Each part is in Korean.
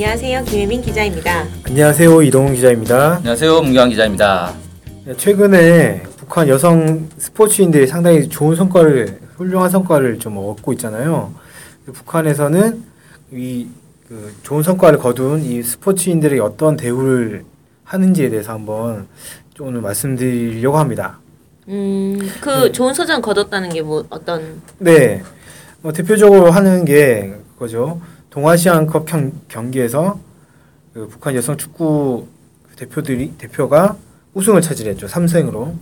안녕하세요. 김혜민 기자입니다. 안녕하세요 이동훈 기자입니다. 안녕하세요. 문경환 기자입니다. 최근에 북한 여성 스포츠인들이 상당히 좋은 성과를 훌륭한 성과를 좀 얻고 있잖아요. 북한에서는 이 그 좋은 성과를 거둔 이 스포츠인들이 어떤 대우를 하는지에 대해서 한번 좀 오늘 말씀드리려고 합니다. 음, 그 네. 좋은 소장 거뒀다는 게 뭐 어떤 네, 어, 대표적으로 하는 게 그거죠. 동아시안컵 경, 경기에서 그 북한 여성 축구 대표들이 대표가 우승을 차지했죠. 3승으로.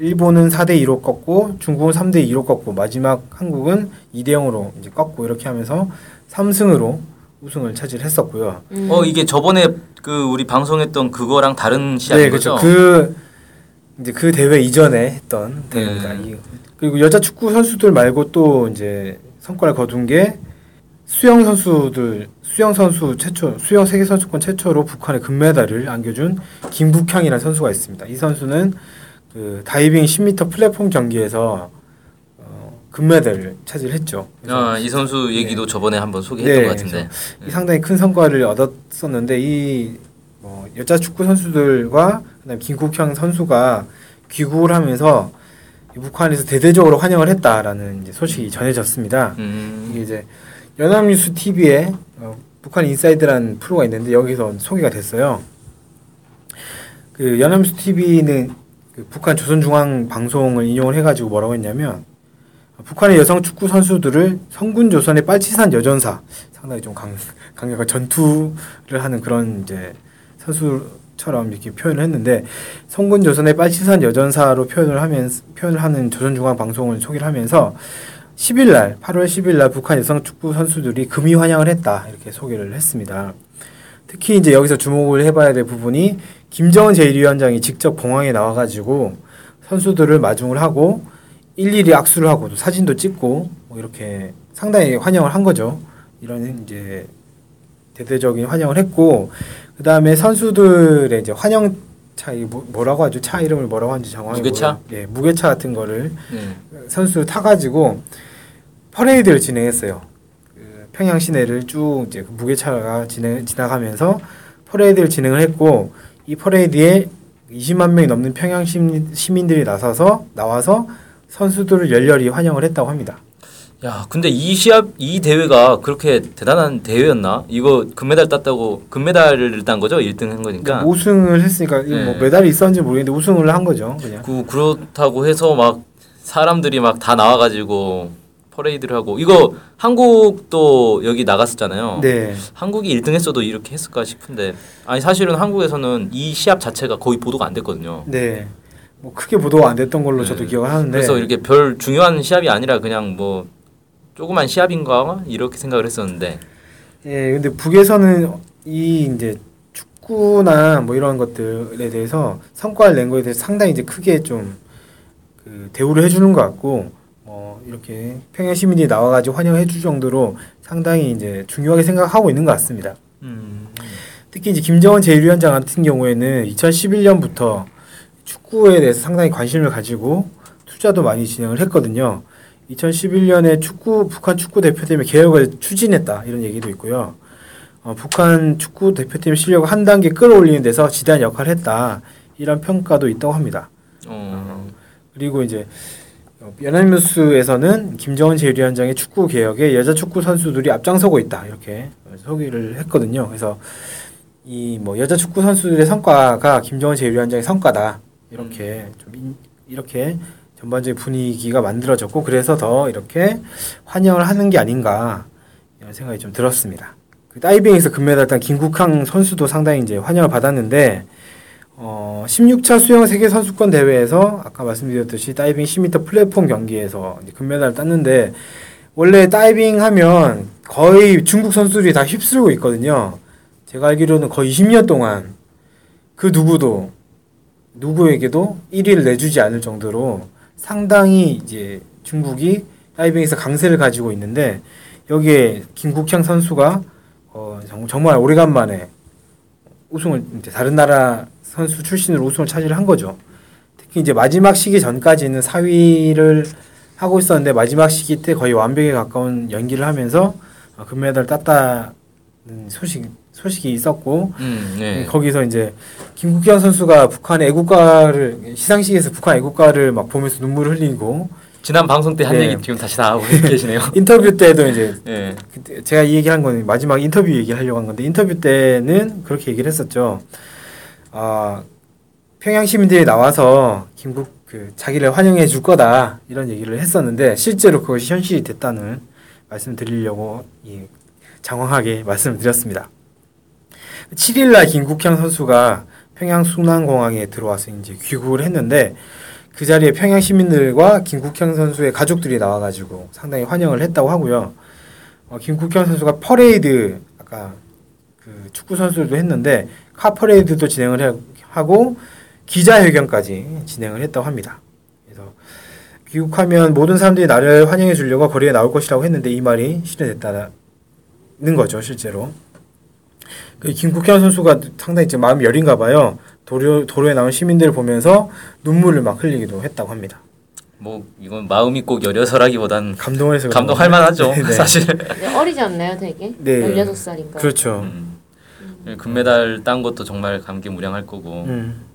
일본은 4대 2로 꺾고 중국은 3대 2로 꺾고 마지막 한국은 2대 0으로 이제 꺾고 이렇게 하면서 3승으로 우승을 차지했었고요. 음, 어 이게 저번에 그 우리 방송했던 그거랑 다른 시합인 네, 그렇죠. 거죠? 그 이제 그 대회 이전에 했던 대회입니다. 네. 이- 그리고 여자 축구 선수들 말고 또 이제 성과를 거둔 게 수영 선수들 수영 선수 최초 수영 세계 선수권 최초로 북한에 금메달을 안겨준 김북향이라는 선수가 있습니다. 이 선수는 그 다이빙 10m 플랫폼 경기에서 어, 금메달을 차지했죠. 어, 이 선수 얘기도 저번에 한번 소개했던 네, 것 같은데. 이 상당히 큰 성과를 얻었었는데 이 뭐, 여자 축구 선수들과 그다음 김국형 선수가 귀국을 하면서 이 북한에서 대대적으로 환영을 했다라는 소식이 전해졌습니다. 음, 이게 이제 연합뉴스 TV에 어, 북한 인사이드라는 프로가 있는데 여기서 소개가 됐어요. 그 연합뉴스 TV는 그 북한 조선중앙 방송을 인용을 해가지고 뭐라고 했냐면 북한의 여성 축구 선수들을 성군 조선의 빨치산 여전사 상당히 좀 강, 강력한 전투를 하는 그런 이제 선수처럼 이렇게 표현을 했는데 성군 조선의 빨치산 여전사로 표현을 하면서 표현을 하는 조선중앙 방송을 소개를 하면서 10일 날 8월 10일 날 북한 여성 축구 선수들이 금이 환영을 했다 이렇게 소개를 했습니다. 특히 이제 여기서 주목을 해봐야 될 부분이 김정은 제1위원장이 직접 공항에 나와가지고 선수들을 마중을 하고 일일이 악수를 하고 또 사진도 찍고 뭐 이렇게 상당히 환영을 한 거죠. 이런 이제 대대적인 환영을 했고 그 다음에 선수들의 이제 환영 차이 뭐- 뭐라고 하죠? 차 이름을 뭐라고 하는지 정확히 무개차? 모르- 예, 무개차 같은 거를 네. 선수 타 가지고 퍼레이드를 진행했어요. 그 평양 시내를 쭉 이제 그 무개차가 진행 지나가면서 퍼레이드를 진행을 했고 이 퍼레이드에 20만 명이 넘는 평양 시민, 시민들이 나서서 나와서 선수들을 열렬히 환영을 했다고 합니다. 야, 근데 이 시합 이 대회가 그렇게 대단한 대회였나? 이거 금메달 땄다고 금메달을 딴 거죠? 1등 한 거니까. 우승을 했으니까 뭐 네. 메달이 있었는지 모르겠는데 우승을 한 거죠, 그냥. 그 그렇다고 해서 막 사람들이 막 다 나와 가지고 퍼레이드를 하고 이거 한국도 여기 나갔었잖아요. 네, 한국이 1등 했어도 이렇게 했을까 싶은데 아니 사실은 한국에서는 이 시합 자체가 거의 보도가 안 됐거든요. 네. 뭐 크게 보도가 안 됐던 걸로 저도 네. 기억을 하는데. 그래서 이렇게 별 중요한 시합이 아니라 그냥 뭐 조그만 시합인가 이렇게 생각을 했었는데 예, 근데 북에서는 이 이제 축구나 뭐 이런 것들에 대해서 성과를 낸 거에 대해서 상당히 이제 크게 좀 그 대우를 해주는 것 같고 뭐 이렇게 평양 시민이 나와가지고 환영해줄 정도로 상당히 이제 중요하게 생각하고 있는 것 같습니다. 음, 특히 이제 김정은 제1위원장 같은 경우에는 2011년부터 축구에 대해서 상당히 관심을 가지고 투자도 많이 진행을 했거든요. 2011년에 축구 북한 축구 대표팀의 개혁을 추진했다 이런 얘기도 있고요. 어, 북한 축구 대표팀 실력을 한 단계 끌어올리는 데서 지대한 역할을 했다 이런 평가도 있다고 합니다. 어, 그리고 이제 어, 연합뉴스에서는 김정은 제1위원장의 축구 개혁에 여자 축구 선수들이 앞장서고 있다 이렇게 소개를 했거든요. 그래서 이 뭐 여자 축구 선수들의 성과가 김정은 제1위원장의 성과다 이렇게 좀 인- 이렇게 전반적인 분위기가 만들어졌고 그래서 더 이렇게 환영을 하는 게 아닌가 이런 생각이 좀 들었습니다. 그 다이빙에서 금메달 딴 김국항 선수도 상당히 이제 환영을 받았는데 어, 16차 수영 세계 선수권 대회에서 아까 말씀드렸듯이 다이빙 10m 플랫폼 경기에서 금메달을 땄는데 원래 다이빙 하면 거의 중국 선수들이 다 휩쓸고 있거든요. 제가 알기로는 거의 20년 동안 그 누구도 누구에게도 1위를 내주지 않을 정도로 상당히 이제 중국이 다이빙에서 강세를 가지고 있는데 여기에 김국향 선수가 어, 정- 정말 오래간만에 우승을 다른 나라 선수 출신으로 우승을 차지를 한 거죠. 특히 이제 마지막 시기 전까지는 4위를 하고 있었는데 마지막 시기 때 거의 완벽에 가까운 연기를 하면서 어, 금메달 땄다는 소식 소식이 있었고 음, 네. 거기서 이제 김국현 선수가 북한의 애국가를 시상식에서 북한 애국가를 막 보면서 눈물을 흘리고 지난 방송 때한 네. 얘기 지금 다시 다 하고 계시네요. 인터뷰 때도 이제 예. 그때 제가 이 얘기한 건 마지막 인터뷰 얘기를 하려고 한 건데 인터뷰 때는 그렇게 얘기를 했었죠. 아 평양 시민들이 나와서 김국 그 자기를 환영해 줄 거다 이런 얘기를 했었는데 실제로 그것이 현실이 됐다는 말씀 드리려고 이 장황하게 말씀을 드렸습니다. 7일날 김국향 선수가 평양 순환공항에 들어와서 이제 귀국을 했는데 그 자리에 평양 시민들과 김국향 선수의 가족들이 나와가지고 상당히 환영을 했다고 하고요. 어, 김국현 선수가 퍼레이드 아까 그 축구 선수들도 했는데 카 퍼레이드도 진행을 해- 하고 기자회견까지 진행을 했다고 합니다. 그래서 귀국하면 모든 사람들이 나를 환영해 주려고 거리에 나올 것이라고 했는데 이 말이 실현됐다는 거죠 실제로. 그 김국현 선수가 상당히 지금 마음이 여린가 봐요. 도로, 도로에 나온 시민들을 보면서 눈물을 막 흘리기도 했다고 합니다. 뭐 이건 마음이 꼭 여려서라기보단 해서 감동할 만하죠. 네, 네. 사실. 네, 어리지 않나요, 되게? 네. 16살인가? 그렇죠. 음. 금메달 딴 것도 정말 감개무량할 거고. 음.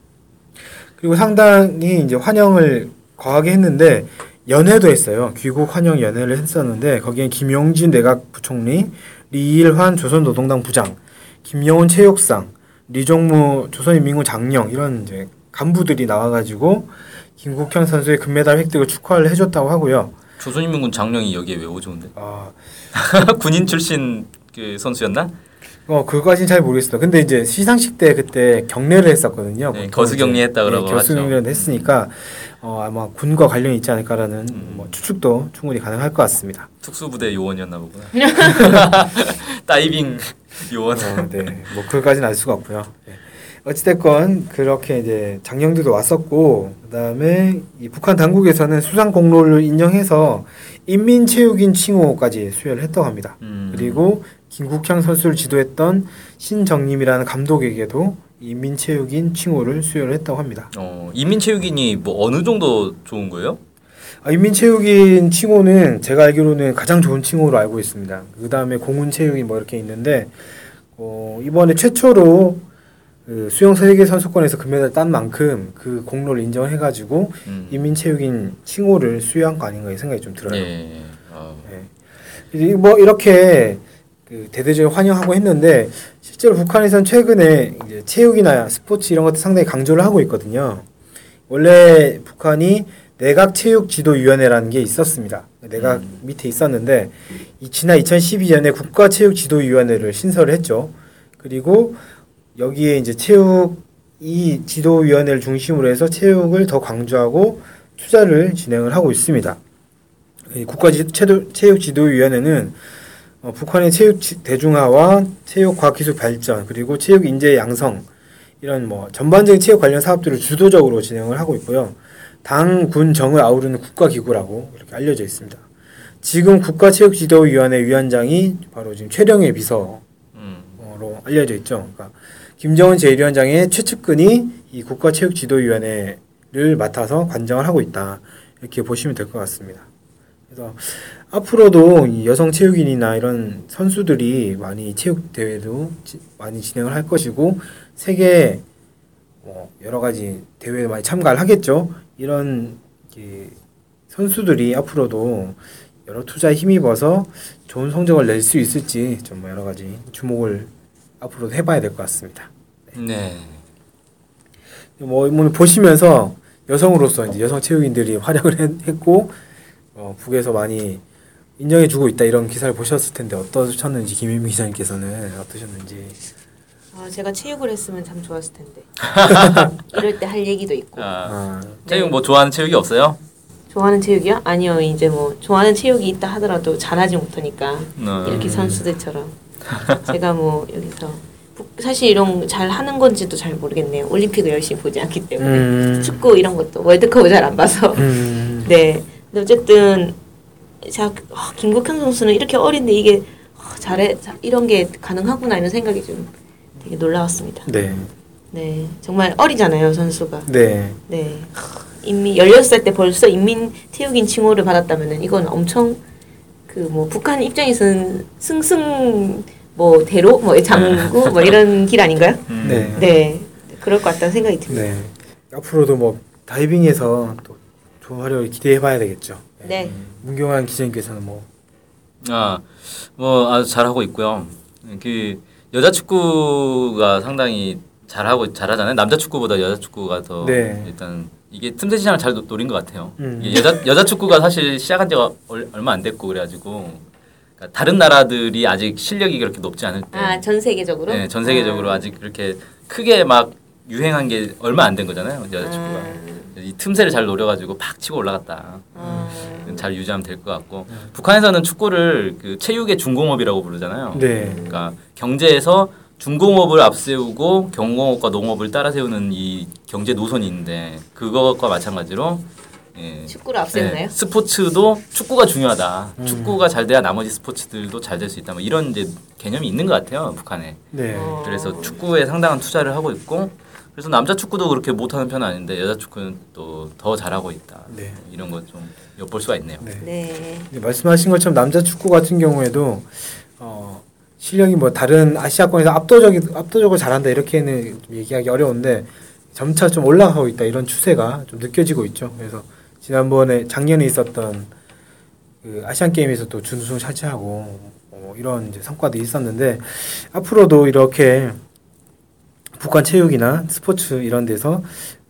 그리고 상당히 이제 환영을 거하게 했는데 연회도 했어요. 귀국 환영 연회를 했었는데 거기에 김용진 내각 부총리, 리일환 조선노동당 부장, 김여운 체육상, 리종무 조선인민군 장령 이런 이제 간부들이 나와가지고 김국현 선수의 금메달 획득을 축하를 해줬다고 하고요. 조선인민군 장령이 여기에 왜 오죠, 근데? 아, 군인 출신 그 선수였나? 어 그거까지는 잘 모르겠어요. 근데 이제 시상식 때 그때 경례를 했었거든요. 네, 거수경례했다 그러고 네, 거수경례를 하죠. 했으니까 어, 아마 군과 관련이 있지 않을까라는 음. 뭐 추측도 충분히 가능할 것 같습니다. 특수부대 요원이었나 보구나. 다이빙 요원. 어, 네, 뭐 그까지는 알 수가 없고요. 네. 어찌됐건 그렇게 이제 장령들도 왔었고 그다음에 이 북한 당국에서는 수상 공로를 인정해서 인민체육인 칭호까지 수여를 했다고 합니다. 음. 그리고 김국향 선수를 지도했던 신정님이라는 감독에게도 인민체육인 칭호를 수여를 했다고 합니다. 어, 인민체육인이 뭐 어느 정도 좋은 거예요? 아, 인민체육인 칭호는 제가 알기로는 가장 좋은 칭호로 알고 있습니다. 그 다음에 공군체육인 뭐 이렇게 있는데 어, 이번에 최초로 그 수영 세계 선수권에서 금메달 딴 만큼 그 공로를 인정을 해가지고 음. 인민체육인 칭호를 수여한 거 아닌가 생각이 좀 들어요. 예. 어. 이제 뭐 이렇게 그 대대적으로 환영하고 했는데 실제로 북한에선 최근에 체육이나 스포츠 이런 것들 상당히 강조를 하고 있거든요. 원래 북한이 내각 체육 지도 위원회라는 게 있었습니다. 내각 음. 밑에 있었는데 이 지난 2012년에 국가 체육 지도 위원회를 신설을 했죠. 그리고 여기에 이제 체육 이 지도 위원회를 중심으로 해서 체육을 더 강조하고 투자를 진행을 하고 있습니다. 이 국가 지- 체도- 체육 지도 위원회는 어, 북한의 체육 지- 대중화와 체육 과학 기술 발전 그리고 체육 인재 양성 이런 뭐 전반적인 체육 관련 사업들을 주도적으로 진행을 하고 있고요. 당, 군, 정을 아우르는 국가 기구라고 이렇게 알려져 있습니다. 지금 국가체육지도위원회 위원장이 바로 지금 최령의 비서로 음. 알려져 있죠. 그러니까 김정은 제1위원장의 최측근이 이 국가체육지도위원회를 맡아서 관장을 하고 있다. 이렇게 보시면 될 것 같습니다. 그래서 앞으로도 이 여성 체육인이나 이런 선수들이 많이 체육 대회도 지- 많이 진행을 할 것이고 세계 뭐 여러 가지 대회에 많이 참가를 하겠죠. 이런 선수들이 앞으로도 여러 투자에 힘입어서 좋은 성적을 낼 수 있을지 좀 여러 가지 주목을 앞으로도 해봐야 될 것 같습니다. 네. 뭐 오늘 보시면서 여성으로서 이제 여성 체육인들이 활약을 했- 했고 어, 북에서 많이 인정해주고 있다 이런 기사를 보셨을 텐데 어떠셨는지 김혜미 기자님께서는 어떠셨는지 아, 제가 체육을 했으면 참 좋았을 텐데. 이럴 때 할 얘기도 있고. 아, 아, 체육 뭐 좋아하는 체육이 없어요? 좋아하는 체육이요? 아니요. 이제 뭐 좋아하는 체육이 있다 하더라도 잘하지 못하니까 어. 이렇게 선수들처럼 제가 뭐 여기서 북, 사실 이런 잘 하는 건지도 잘 모르겠네요. 올림픽을 열심히 보지 않기 때문에 음. 축구 이런 것도 월드컵을 잘 안 봐서 음. 네. 근데 어쨌든 자 어, 김국현 선수는 이렇게 어린데 이게 어, 잘해 자, 이런 게 가능하구나 이런 생각이 좀 되게 놀라웠습니다. 네. 네, 정말 어리잖아요 선수가. 네. 네. 하, 인민 16살 때 벌써 인민 태육인 칭호를 받았다면은 이건 엄청 그 뭐 북한 입장에서는 승승 뭐 대로 뭐 장구 뭐 이런 길 아닌가요? 음. 네. 네. 그럴 것 같다는 생각이 듭니다. 네. 앞으로도 뭐 다이빙에서 또 좋은 활약을 기대해 봐야 되겠죠. 네. 문경환 기자님께서는 뭐 아, 뭐 아주 잘하고 있고요. 그 여자 축구가 상당히 잘하고 잘하잖아요. 남자 축구보다 여자 축구가 더 네. 일단 이게 틈새 시장을 잘 노- 노린 것 같아요. 음. 이게 여자 여자 축구가 사실 시작한 지가 얼, 얼마 안 됐고 그래가지고 그러니까 다른 나라들이 아직 실력이 그렇게 높지 않을 때, 아, 전 세계적으로? 네, 전 세계적으로 아직 그렇게 크게 막 유행한 게 얼마 안 된 거잖아요. 여자 축구가 이 틈새를 잘 노려가지고 팍 치고 올라갔다. 아, 잘 유지하면 될 것 같고 북한에서는 축구를 그 체육의 중공업이라고 부르잖아요. 네. 그러니까 경제에서 중공업을 앞세우고 경공업과 농업을 따라 세우는 이 경제 노선이 있는데 그것과 마찬가지로 예, 축구를 앞세우나요? 네, 스포츠도 축구가 중요하다. 축구가 잘 돼야 나머지 스포츠들도 잘 될 수 있다. 뭐 이런 이제 개념이 있는 것 같아요 북한에. 네. 어. 그래서 축구에 상당한 투자를 하고 있고 그래서 남자 축구도 그렇게 못하는 편은 아닌데 여자 축구는 또 더 잘하고 있다. 네. 이런 것좀 엿볼 수가 있네요. 네. 네. 네, 말씀하신 것처럼 남자 축구 같은 경우에도 어, 실력이 뭐 다른 아시아권에서 압도적이 압도적으로 잘한다 이렇게는 좀 얘기하기 어려운데 점차 좀 올라가고 있다 이런 추세가 좀 느껴지고 있죠. 그래서 지난번에 작년에 있었던 그 아시안 게임에서 또 준우승 차지하고 어, 이런 이제 성과도 있었는데 앞으로도 이렇게 북한 체육이나 스포츠 이런 데서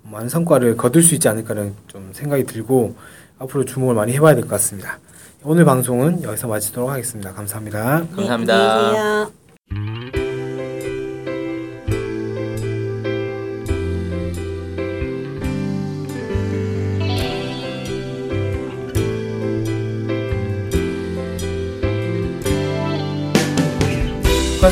많은 성과를 거둘 수 있지 않을까라는 좀 생각이 들고 앞으로 주목을 많이 해봐야 될 것 같습니다. 오늘 방송은 여기서 마치도록 하겠습니다. 감사합니다. 감사합니다.